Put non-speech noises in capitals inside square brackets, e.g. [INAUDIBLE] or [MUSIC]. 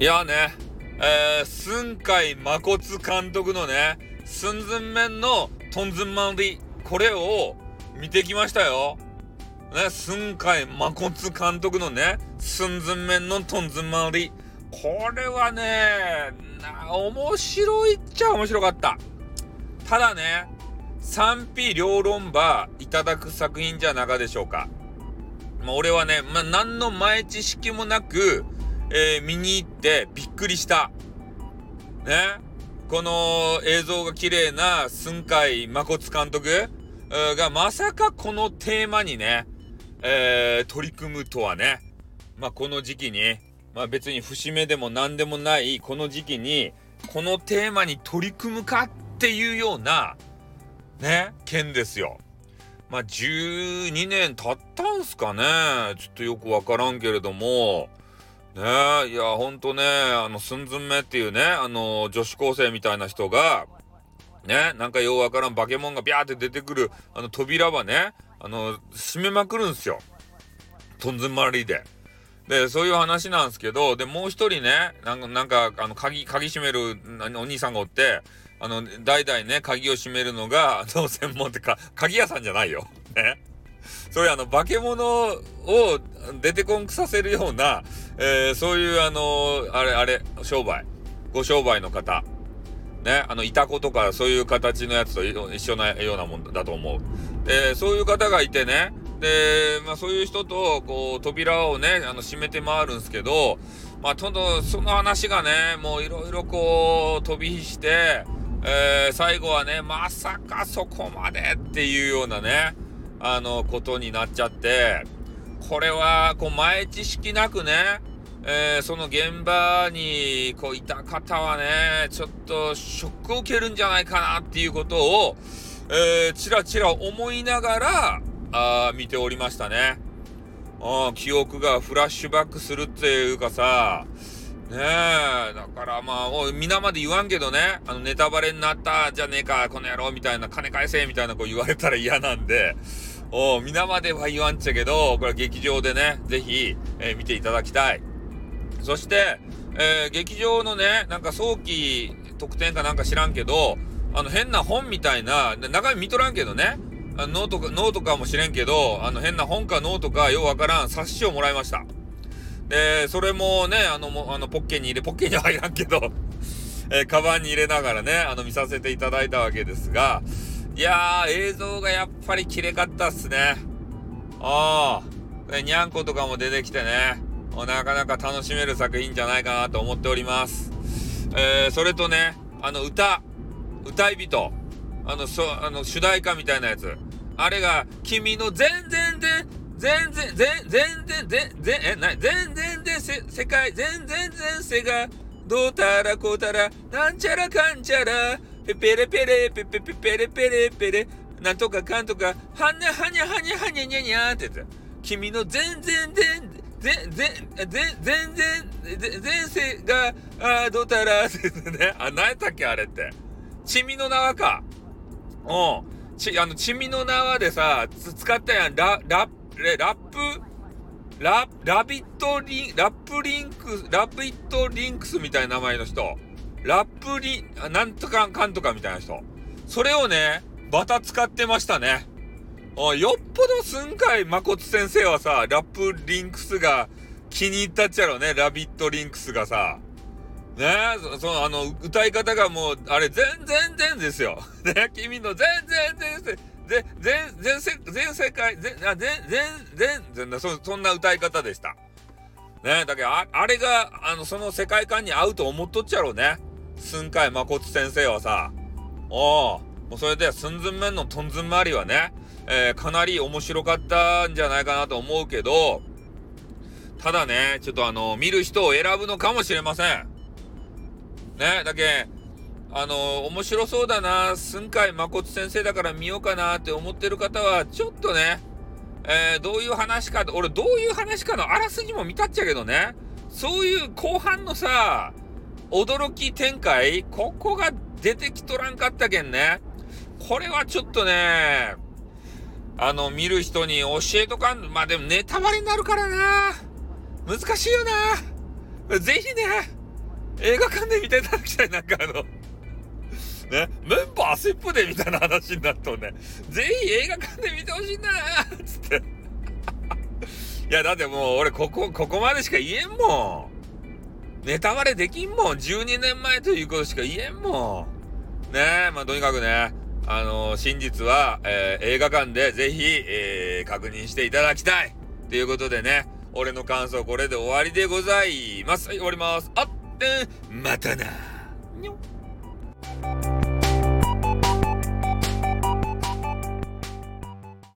いやね、えー、寸海誠監督のね、寸前面のトンズンマンリ、これを見てきましたよ。ね、寸海誠監督のね、寸前面のトンズンマンリ。これはね、面白いっちゃ面白かった。ただね、賛否両論ばいただく作品じゃなかでしょうか。まあ、俺はね、まあ、何の前知識もなく、えー、見に行ってびっくりした。ね？この映像が綺麗な寸海誠監督？がまさかこのテーマにね、えー、取り組むとはね。まあ、この時期に、まあ、別に節目でも何でもないこの時期に、このテーマに取り組むかっていうような、ね、件ですよ。まあ、12年経ったんすかね？ちょっとよくわからんけれども、ねえ、いや、ほんとね、あの、寸寸目っていうね、あの、女子高生みたいな人が、ね、なんかようわからん化け物がビャーって出てくる、あの、扉はね、あの、閉めまくるんすよ。とんずんまりで。で、そういう話なんですけど、で、もう一人ね、なんか、なんか、あの、鍵、鍵閉めるお兄さんがおって、あの、代々ね、鍵を閉めるのが、あの、専門ってか、鍵屋さんじゃないよ。ね。[LAUGHS] そういうあの、化け物を出てこんくさせるような、えー、そういうあの、あれ、あれ、商売。ご商売の方。ね、あの、いたことかそういう形のやつと一緒なようなもんだと思う。で、そういう方がいてね、で、まあそういう人と、こう、扉をね、あの、閉めて回るんですけど、まあ、とんど、その話がね、もういろいろこう、飛び火して、えー、最後はね、まさかそこまでっていうようなね、あの、ことになっちゃって、これは、こう、前知識なくね、えー、その現場に、こう、いた方はね、ちょっと、ショックを受けるんじゃないかなっていうことを、えー、ちらちら思いながら、あ見ておりましたね。あ記憶がフラッシュバックするっていうかさ、ねえ、だからまあ、おい、皆まで言わんけどね、あの、ネタバレになったじゃねえか、この野郎みたいな、金返せみたいなこう言われたら嫌なんで、お皆までは言わんちゃけど、これは劇場でね、ぜひ、えー、見ていただきたい。そして、えー、劇場のね、なんか早期特典かなんか知らんけど、あの変な本みたいな、中身見とらんけどね、ノートか、ノートかもしれんけど、あの変な本かノートかようわからん冊子をもらいました。で、それもね、あの、あのポッケに入れ、ポッケには入らんけど [LAUGHS] えー、カバンに入れながらね、あの、見させていただいたわけですが、いやー、映像がやっぱり綺麗かったっすね。ああ、にゃんことかも出てきてね、なかなか楽しめる作品じゃないかなと思っております。えー、それとね、あの歌、歌い人、あの、そ、あの、主題歌みたいなやつ。あれが、君の全然全、全然、全、全然、全、全、え、な、全然全、せ、世界、全然全世が、どうたらこうたら、なんちゃらかんちゃら、ペペレペレ、ペペペペレペレペレ、なんとかかんとか、はにゃはにゃはにゃはにゃにゃにゃって言って君の全然全、全、全、全、全然、前世が、あどうたら、って言ってね。あ、何やったっけあれって。ちみの縄か。うん。ち、あの、ちみの縄でさ、使ったやん。ラ、ラ、ラップラ、ラビットリン、ラップリンクス、ラビットリンクスみたいな名前の人。ラップリ、なんとかかんとかみたいな人。それをね、バタ使ってましたね。よっぽど寸海誠先生はさ、ラップリンクスが気に入ったっちゃろうね、ラビットリンクスがさ。ねえ、その、あの、歌い方がもう、あれ、全然全ですよ。[LAUGHS] ね君の全然全全、全、全世、全世界、全、あ全、全、全、全、そそんな歌い方でした。ねえだけど、ああれが、あの、その世界観に合うと思っとっちゃろうね。寸海誠先生はさ。おお。もうそれで、寸寸面のトンズン周りはね、えー、かなり面白かったんじゃないかなと思うけど、ただね、ちょっとあの、見る人を選ぶのかもしれません。ね、だけ、あの、面白そうだな、寸海誠先生だから見ようかなって思ってる方は、ちょっとね、えー、どういう話か、俺どういう話かのあらすじも見たっちゃけどね、そういう後半のさ、驚き展開、ここが出てきとらんかったけんね。これはちょっとね、あの、見る人に教えとかん、まあでもネタバレになるからな。難しいよな。ぜひね、映画館で見ていただきたい。なんかあの、ね、メンバーシップでみたいな話になっとね。ぜひ映画館で見てほしいなつって。いや、だってもう俺ここ、ここまでしか言えんもん。ネタバレできんもん。12年前ということしか言えんもん。ねえ、まあとにかくね、あのー、真実は、えー、映画館でぜひ、えー、確認していただきたい。ということでね、俺の感想これで終わりでございます。はい、終わります。あって、またな。にょ